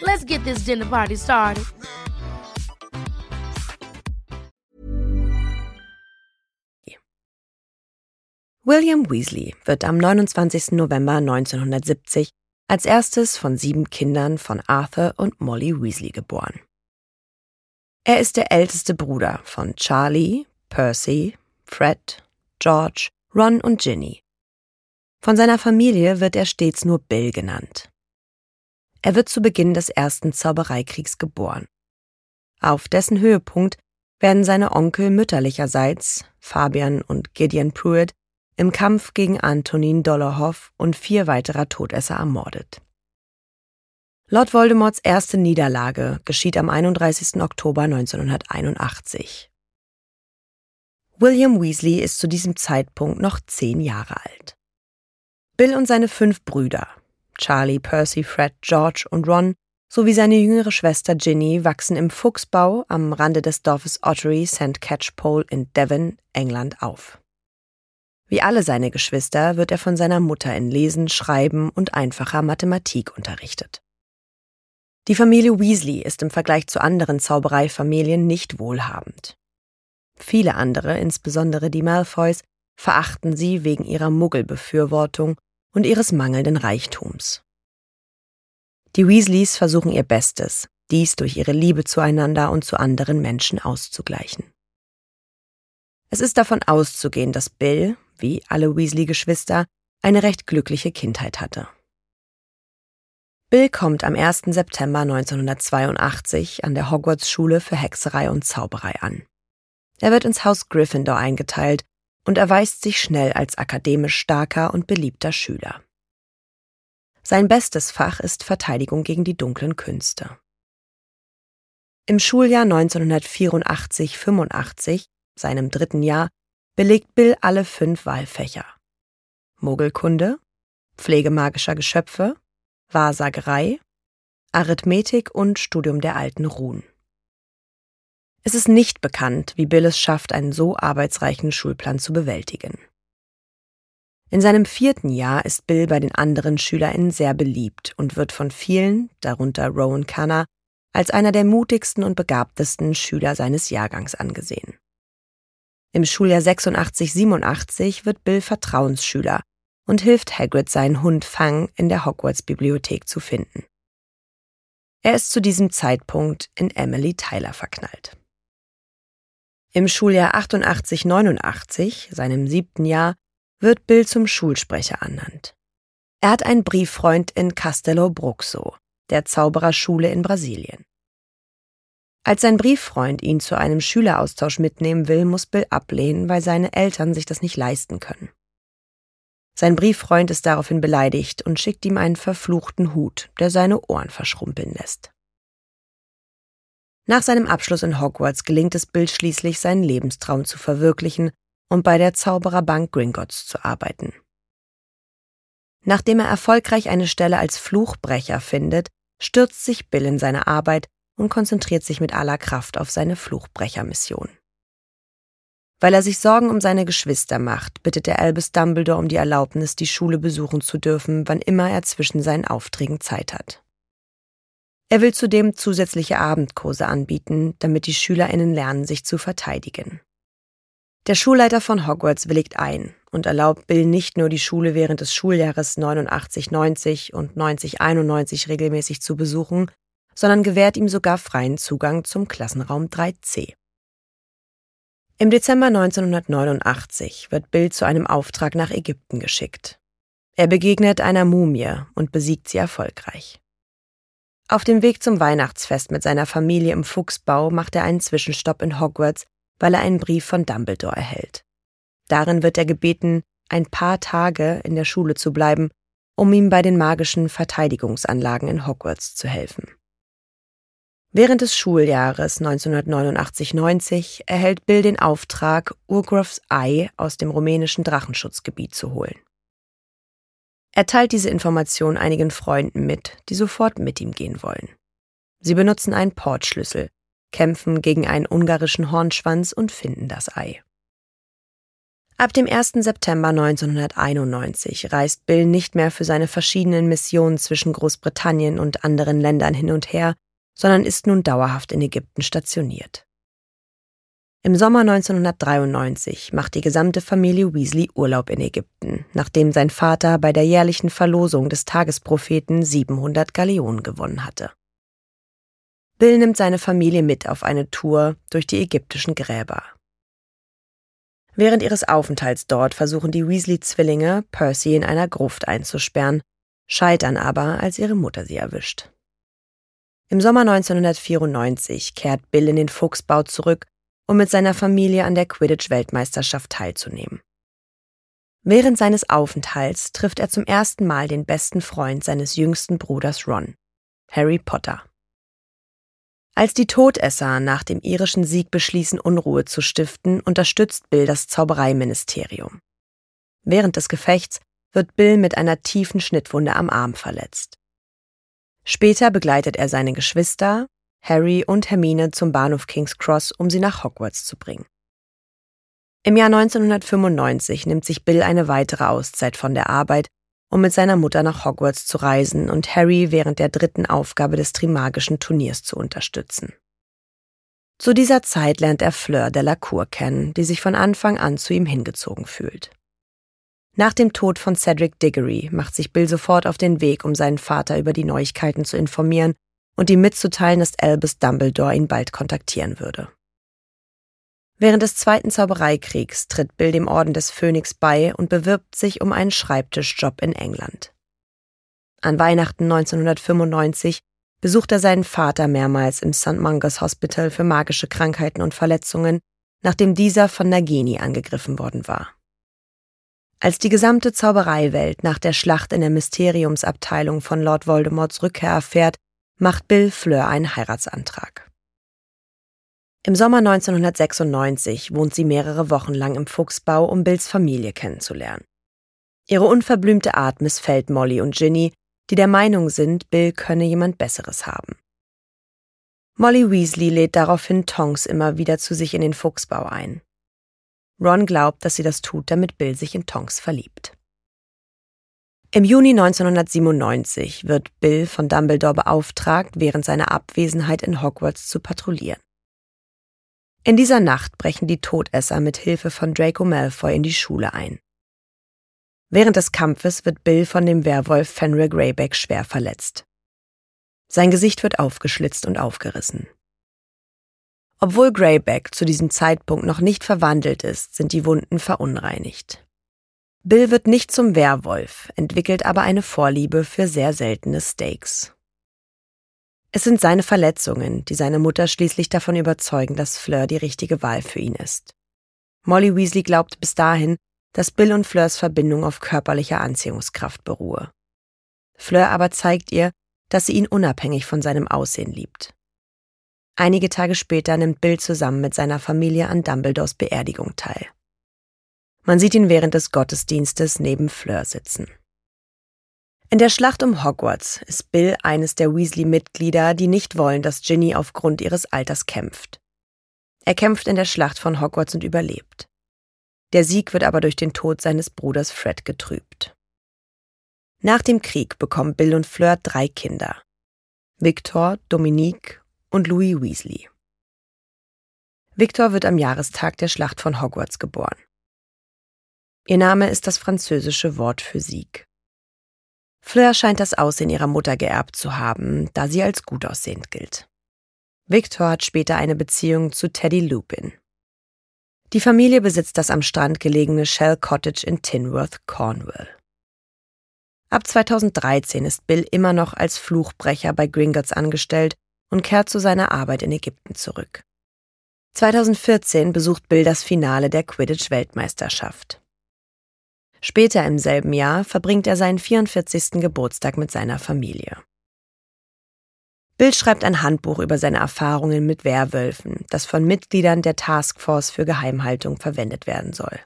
Let's get this dinner party started. William Weasley wird am 29. November 1970 als erstes von sieben Kindern von Arthur und Molly Weasley geboren. Er ist der älteste Bruder von Charlie, Percy, Fred, George, Ron und Ginny. Von seiner Familie wird er stets nur Bill genannt. Er wird zu Beginn des ersten Zaubereikriegs geboren. Auf dessen Höhepunkt werden seine Onkel mütterlicherseits, Fabian und Gideon Pruitt, im Kampf gegen Antonin Dolohov und vier weiterer Todesser ermordet. Lord Voldemorts erste Niederlage geschieht am 31. Oktober 1981. William Weasley ist zu diesem Zeitpunkt noch zehn Jahre alt. Bill und seine fünf Brüder, Charlie, Percy, Fred, George und Ron, sowie seine jüngere Schwester Ginny wachsen im Fuchsbau am Rande des Dorfes Ottery St. Catchpole in Devon, England auf. Wie alle seine Geschwister wird er von seiner Mutter in Lesen, Schreiben und einfacher Mathematik unterrichtet. Die Familie Weasley ist im Vergleich zu anderen Zaubereifamilien nicht wohlhabend. Viele andere, insbesondere die Malfoys, verachten sie wegen ihrer Muggelbefürwortung und ihres mangelnden Reichtums. Die Weasleys versuchen ihr Bestes, dies durch ihre Liebe zueinander und zu anderen Menschen auszugleichen. Es ist davon auszugehen, dass Bill, wie alle Weasley-Geschwister, eine recht glückliche Kindheit hatte. Bill kommt am 1. September 1982 an der Hogwarts-Schule für Hexerei und Zauberei an. Er wird ins Haus Gryffindor eingeteilt und erweist sich schnell als akademisch starker und beliebter Schüler. Sein bestes Fach ist Verteidigung gegen die dunklen Künste. Im Schuljahr 1984-85, seinem dritten Jahr, belegt Bill alle fünf Wahlfächer. Mogelkunde, Pflege magischer Geschöpfe, Wahrsagerei, Arithmetik und Studium der alten Ruhen. Es ist nicht bekannt, wie Bill es schafft, einen so arbeitsreichen Schulplan zu bewältigen. In seinem vierten Jahr ist Bill bei den anderen SchülerInnen sehr beliebt und wird von vielen, darunter Rowan Canner, als einer der mutigsten und begabtesten Schüler seines Jahrgangs angesehen. Im Schuljahr 86-87 wird Bill Vertrauensschüler und hilft Hagrid, seinen Hund Fang in der Hogwarts-Bibliothek zu finden. Er ist zu diesem Zeitpunkt in Emily Tyler verknallt. Im Schuljahr 88-89, seinem siebten Jahr, wird Bill zum Schulsprecher ernannt. Er hat einen Brieffreund in Castello Bruxo, der Zaubererschule in Brasilien. Als sein Brieffreund ihn zu einem Schüleraustausch mitnehmen will, muss Bill ablehnen, weil seine Eltern sich das nicht leisten können. Sein Brieffreund ist daraufhin beleidigt und schickt ihm einen verfluchten Hut, der seine Ohren verschrumpeln lässt. Nach seinem Abschluss in Hogwarts gelingt es Bill schließlich, seinen Lebenstraum zu verwirklichen und bei der Zaubererbank Gringotts zu arbeiten. Nachdem er erfolgreich eine Stelle als Fluchbrecher findet, stürzt sich Bill in seine Arbeit und konzentriert sich mit aller Kraft auf seine Fluchbrechermission. Weil er sich Sorgen um seine Geschwister macht, bittet er Albus Dumbledore um die Erlaubnis, die Schule besuchen zu dürfen, wann immer er zwischen seinen Aufträgen Zeit hat. Er will zudem zusätzliche Abendkurse anbieten, damit die SchülerInnen lernen, sich zu verteidigen. Der Schulleiter von Hogwarts willigt ein und erlaubt Bill nicht nur die Schule während des Schuljahres 89-90 und 90-91 regelmäßig zu besuchen, sondern gewährt ihm sogar freien Zugang zum Klassenraum 3c. Im Dezember 1989 wird Bill zu einem Auftrag nach Ägypten geschickt. Er begegnet einer Mumie und besiegt sie erfolgreich. Auf dem Weg zum Weihnachtsfest mit seiner Familie im Fuchsbau macht er einen Zwischenstopp in Hogwarts, weil er einen Brief von Dumbledore erhält. Darin wird er gebeten, ein paar Tage in der Schule zu bleiben, um ihm bei den magischen Verteidigungsanlagen in Hogwarts zu helfen. Während des Schuljahres 1989-90 erhält Bill den Auftrag, Urgroffs Ei aus dem rumänischen Drachenschutzgebiet zu holen. Er teilt diese Information einigen Freunden mit, die sofort mit ihm gehen wollen. Sie benutzen einen Portschlüssel, kämpfen gegen einen ungarischen Hornschwanz und finden das Ei. Ab dem 1. September 1991 reist Bill nicht mehr für seine verschiedenen Missionen zwischen Großbritannien und anderen Ländern hin und her, sondern ist nun dauerhaft in Ägypten stationiert. Im Sommer 1993 macht die gesamte Familie Weasley Urlaub in Ägypten, nachdem sein Vater bei der jährlichen Verlosung des Tagespropheten 700 Galeonen gewonnen hatte. Bill nimmt seine Familie mit auf eine Tour durch die ägyptischen Gräber. Während ihres Aufenthalts dort versuchen die Weasley-Zwillinge, Percy in einer Gruft einzusperren, scheitern aber, als ihre Mutter sie erwischt. Im Sommer 1994 kehrt Bill in den Fuchsbau zurück, um mit seiner Familie an der Quidditch-Weltmeisterschaft teilzunehmen. Während seines Aufenthalts trifft er zum ersten Mal den besten Freund seines jüngsten Bruders Ron, Harry Potter. Als die Todesser nach dem irischen Sieg beschließen, Unruhe zu stiften, unterstützt Bill das Zaubereiministerium. Während des Gefechts wird Bill mit einer tiefen Schnittwunde am Arm verletzt. Später begleitet er seine Geschwister, Harry und Hermine zum Bahnhof King's Cross, um sie nach Hogwarts zu bringen. Im Jahr 1995 nimmt sich Bill eine weitere Auszeit von der Arbeit um mit seiner Mutter nach Hogwarts zu reisen und Harry während der dritten Aufgabe des Trimagischen Turniers zu unterstützen. Zu dieser Zeit lernt er Fleur Delacour kennen, die sich von Anfang an zu ihm hingezogen fühlt. Nach dem Tod von Cedric Diggory macht sich Bill sofort auf den Weg, um seinen Vater über die Neuigkeiten zu informieren und ihm mitzuteilen, dass Albus Dumbledore ihn bald kontaktieren würde. Während des Zweiten Zaubereikriegs tritt Bill dem Orden des Phönix bei und bewirbt sich um einen Schreibtischjob in England. An Weihnachten 1995 besucht er seinen Vater mehrmals im St. Mungo's Hospital für magische Krankheiten und Verletzungen, nachdem dieser von Nagini angegriffen worden war. Als die gesamte Zaubereiwelt nach der Schlacht in der Mysteriumsabteilung von Lord Voldemorts Rückkehr erfährt, macht Bill Fleur einen Heiratsantrag. Im Sommer 1996 wohnt sie mehrere Wochen lang im Fuchsbau, um Bills Familie kennenzulernen. Ihre unverblümte Art missfällt Molly und Ginny, die der Meinung sind, Bill könne jemand Besseres haben. Molly Weasley lädt daraufhin Tonks immer wieder zu sich in den Fuchsbau ein. Ron glaubt, dass sie das tut, damit Bill sich in Tonks verliebt. Im Juni 1997 wird Bill von Dumbledore beauftragt, während seiner Abwesenheit in Hogwarts zu patrouillieren. In dieser Nacht brechen die Todesser mit Hilfe von Draco Malfoy in die Schule ein. Während des Kampfes wird Bill von dem Werwolf Fenrir Greyback schwer verletzt. Sein Gesicht wird aufgeschlitzt und aufgerissen. Obwohl Greyback zu diesem Zeitpunkt noch nicht verwandelt ist, sind die Wunden verunreinigt. Bill wird nicht zum Werwolf, entwickelt aber eine Vorliebe für sehr seltene Steaks. Es sind seine Verletzungen, die seine Mutter schließlich davon überzeugen, dass Fleur die richtige Wahl für ihn ist. Molly Weasley glaubt bis dahin, dass Bill und Fleurs Verbindung auf körperlicher Anziehungskraft beruhe. Fleur aber zeigt ihr, dass sie ihn unabhängig von seinem Aussehen liebt. Einige Tage später nimmt Bill zusammen mit seiner Familie an Dumbledores Beerdigung teil. Man sieht ihn während des Gottesdienstes neben Fleur sitzen. In der Schlacht um Hogwarts ist Bill eines der Weasley-Mitglieder, die nicht wollen, dass Ginny aufgrund ihres Alters kämpft. Er kämpft in der Schlacht von Hogwarts und überlebt. Der Sieg wird aber durch den Tod seines Bruders Fred getrübt. Nach dem Krieg bekommen Bill und Fleur drei Kinder. Victor, Dominique und Louis Weasley. Victor wird am Jahrestag der Schlacht von Hogwarts geboren. Ihr Name ist das französische Wort für Sieg. Fleur scheint das Aussehen ihrer Mutter geerbt zu haben, da sie als gut aussehend gilt. Victor hat später eine Beziehung zu Teddy Lupin. Die Familie besitzt das am Strand gelegene Shell Cottage in Tinworth, Cornwall. Ab 2013 ist Bill immer noch als Fluchbrecher bei Gringotts angestellt und kehrt zu seiner Arbeit in Ägypten zurück. 2014 besucht Bill das Finale der Quidditch-Weltmeisterschaft. Später im selben Jahr verbringt er seinen 44. Geburtstag mit seiner Familie. Bill schreibt ein Handbuch über seine Erfahrungen mit Werwölfen, das von Mitgliedern der Taskforce für Geheimhaltung verwendet werden soll.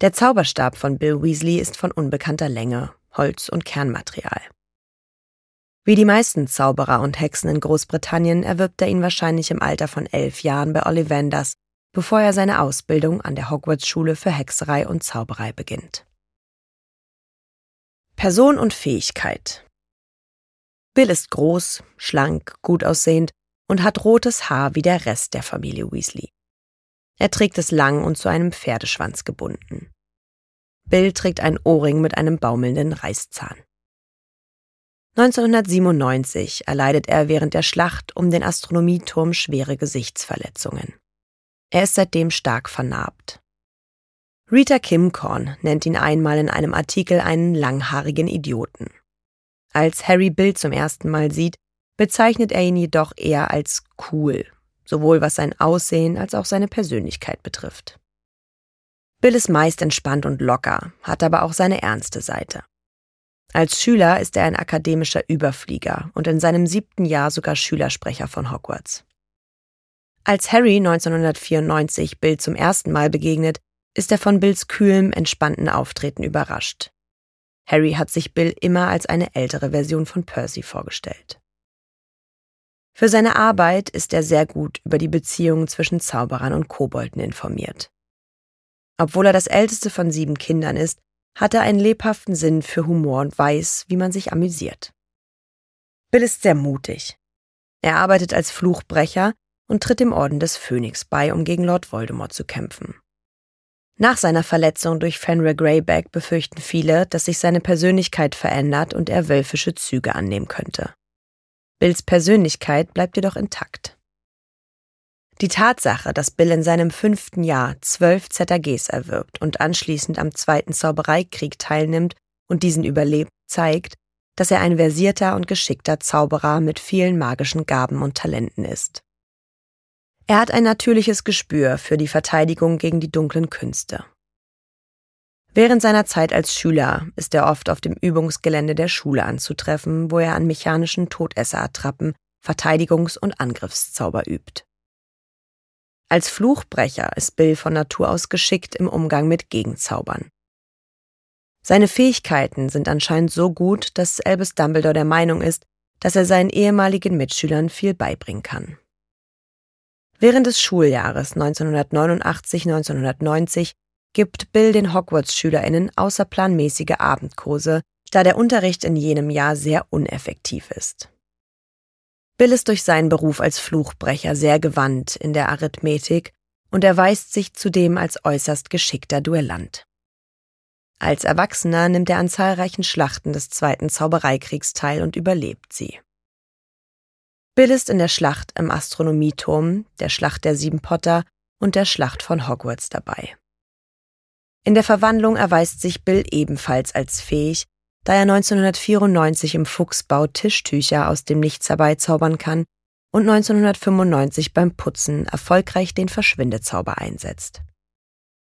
Der Zauberstab von Bill Weasley ist von unbekannter Länge, Holz und Kernmaterial. Wie die meisten Zauberer und Hexen in Großbritannien erwirbt er ihn wahrscheinlich im Alter von elf Jahren bei Ollivanders, bevor er seine Ausbildung an der Hogwarts-Schule für Hexerei und Zauberei beginnt. Person und Fähigkeit Bill ist groß, schlank, gut aussehend und hat rotes Haar wie der Rest der Familie Weasley. Er trägt es lang und zu einem Pferdeschwanz gebunden. Bill trägt einen Ohrring mit einem baumelnden Reißzahn. 1997 erleidet er während der Schlacht um den Astronomieturm schwere Gesichtsverletzungen. Er ist seitdem stark vernarbt. Rita Kimcorn nennt ihn einmal in einem Artikel einen langhaarigen Idioten. Als Harry Bill zum ersten Mal sieht, bezeichnet er ihn jedoch eher als cool, sowohl was sein Aussehen als auch seine Persönlichkeit betrifft. Bill ist meist entspannt und locker, hat aber auch seine ernste Seite. Als Schüler ist er ein akademischer Überflieger und in seinem siebten Jahr sogar Schülersprecher von Hogwarts. Als Harry 1994 Bill zum ersten Mal begegnet, ist er von Bills kühlem, entspannten Auftreten überrascht. Harry hat sich Bill immer als eine ältere Version von Percy vorgestellt. Für seine Arbeit ist er sehr gut über die Beziehungen zwischen Zauberern und Kobolden informiert. Obwohl er das älteste von sieben Kindern ist, hat er einen lebhaften Sinn für Humor und weiß, wie man sich amüsiert. Bill ist sehr mutig. Er arbeitet als Fluchbrecher und tritt dem Orden des Phönix bei, um gegen Lord Voldemort zu kämpfen. Nach seiner Verletzung durch Fenrir Greyback befürchten viele, dass sich seine Persönlichkeit verändert und er wölfische Züge annehmen könnte. Bills Persönlichkeit bleibt jedoch intakt. Die Tatsache, dass Bill in seinem fünften Jahr zwölf ZAGs erwirbt und anschließend am Zweiten Zaubereikrieg teilnimmt und diesen überlebt, zeigt, dass er ein versierter und geschickter Zauberer mit vielen magischen Gaben und Talenten ist. Er hat ein natürliches Gespür für die Verteidigung gegen die dunklen Künste. Während seiner Zeit als Schüler ist er oft auf dem Übungsgelände der Schule anzutreffen, wo er an mechanischen Todesserattrappen Verteidigungs- und Angriffszauber übt. Als Fluchbrecher ist Bill von Natur aus geschickt im Umgang mit Gegenzaubern. Seine Fähigkeiten sind anscheinend so gut, dass Albus Dumbledore der Meinung ist, dass er seinen ehemaligen Mitschülern viel beibringen kann. Während des Schuljahres 1989-1990 gibt Bill den Hogwarts-SchülerInnen außerplanmäßige Abendkurse, da der Unterricht in jenem Jahr sehr uneffektiv ist. Bill ist durch seinen Beruf als Fluchbrecher sehr gewandt in der Arithmetik und erweist sich zudem als äußerst geschickter Duellant. Als Erwachsener nimmt er an zahlreichen Schlachten des Zweiten Zaubereikriegs teil und überlebt sie. Bill ist in der Schlacht im Astronomieturm, der Schlacht der Sieben Potter und der Schlacht von Hogwarts dabei. In der Verwandlung erweist sich Bill ebenfalls als fähig, da er 1994 im Fuchsbau Tischtücher aus dem Nichts herbeizaubern kann und 1995 beim Putzen erfolgreich den Verschwindezauber einsetzt.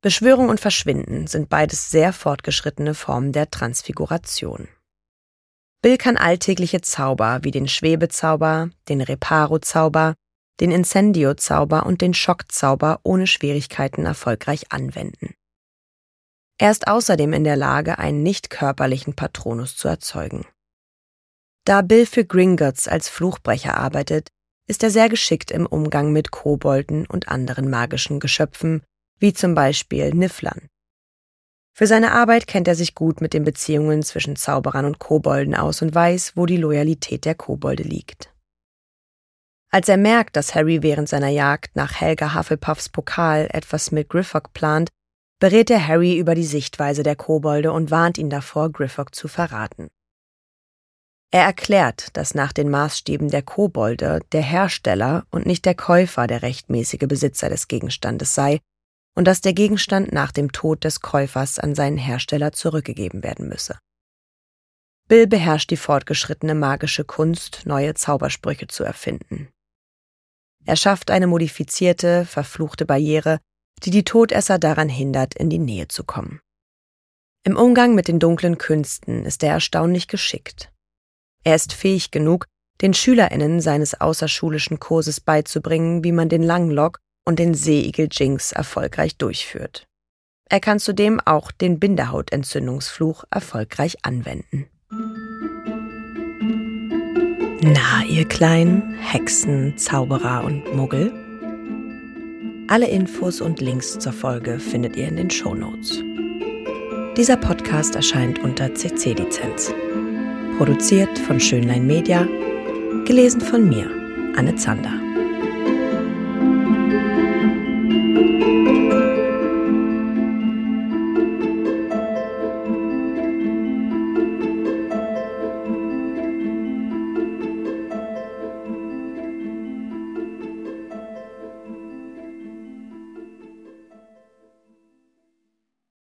Beschwörung und Verschwinden sind beides sehr fortgeschrittene Formen der Transfiguration. Bill kann alltägliche Zauber wie den Schwebezauber, den Reparo-Zauber, den Incendio-Zauber und den Schockzauber ohne Schwierigkeiten erfolgreich anwenden. Er ist außerdem in der Lage, einen nicht körperlichen Patronus zu erzeugen. Da Bill für Gringotts als Fluchbrecher arbeitet, ist er sehr geschickt im Umgang mit Kobolden und anderen magischen Geschöpfen, wie zum Beispiel Nifflern. Für seine Arbeit kennt er sich gut mit den Beziehungen zwischen Zauberern und Kobolden aus und weiß, wo die Loyalität der Kobolde liegt. Als er merkt, dass Harry während seiner Jagd nach Helga Hufflepuffs Pokal etwas mit Griffock plant, berät er Harry über die Sichtweise der Kobolde und warnt ihn davor, Griffock zu verraten. Er erklärt, dass nach den Maßstäben der Kobolde der Hersteller und nicht der Käufer der rechtmäßige Besitzer des Gegenstandes sei und dass der Gegenstand nach dem Tod des Käufers an seinen Hersteller zurückgegeben werden müsse. Bill beherrscht die fortgeschrittene magische Kunst, neue Zaubersprüche zu erfinden. Er schafft eine modifizierte, verfluchte Barriere, die die Todesser daran hindert, in die Nähe zu kommen. Im Umgang mit den dunklen Künsten ist er erstaunlich geschickt. Er ist fähig genug, den SchülerInnen seines außerschulischen Kurses beizubringen, wie man den Langlock und den Seeigel Jinx erfolgreich durchführt. Er kann zudem auch den Bindehautentzündungsfluch erfolgreich anwenden. Na, ihr kleinen Hexen, Zauberer und Muggel? Alle Infos und Links zur Folge findet ihr in den Shownotes. Dieser Podcast erscheint unter CC-Lizenz. Produziert von Schönlein Media, gelesen von mir, Anne Zander.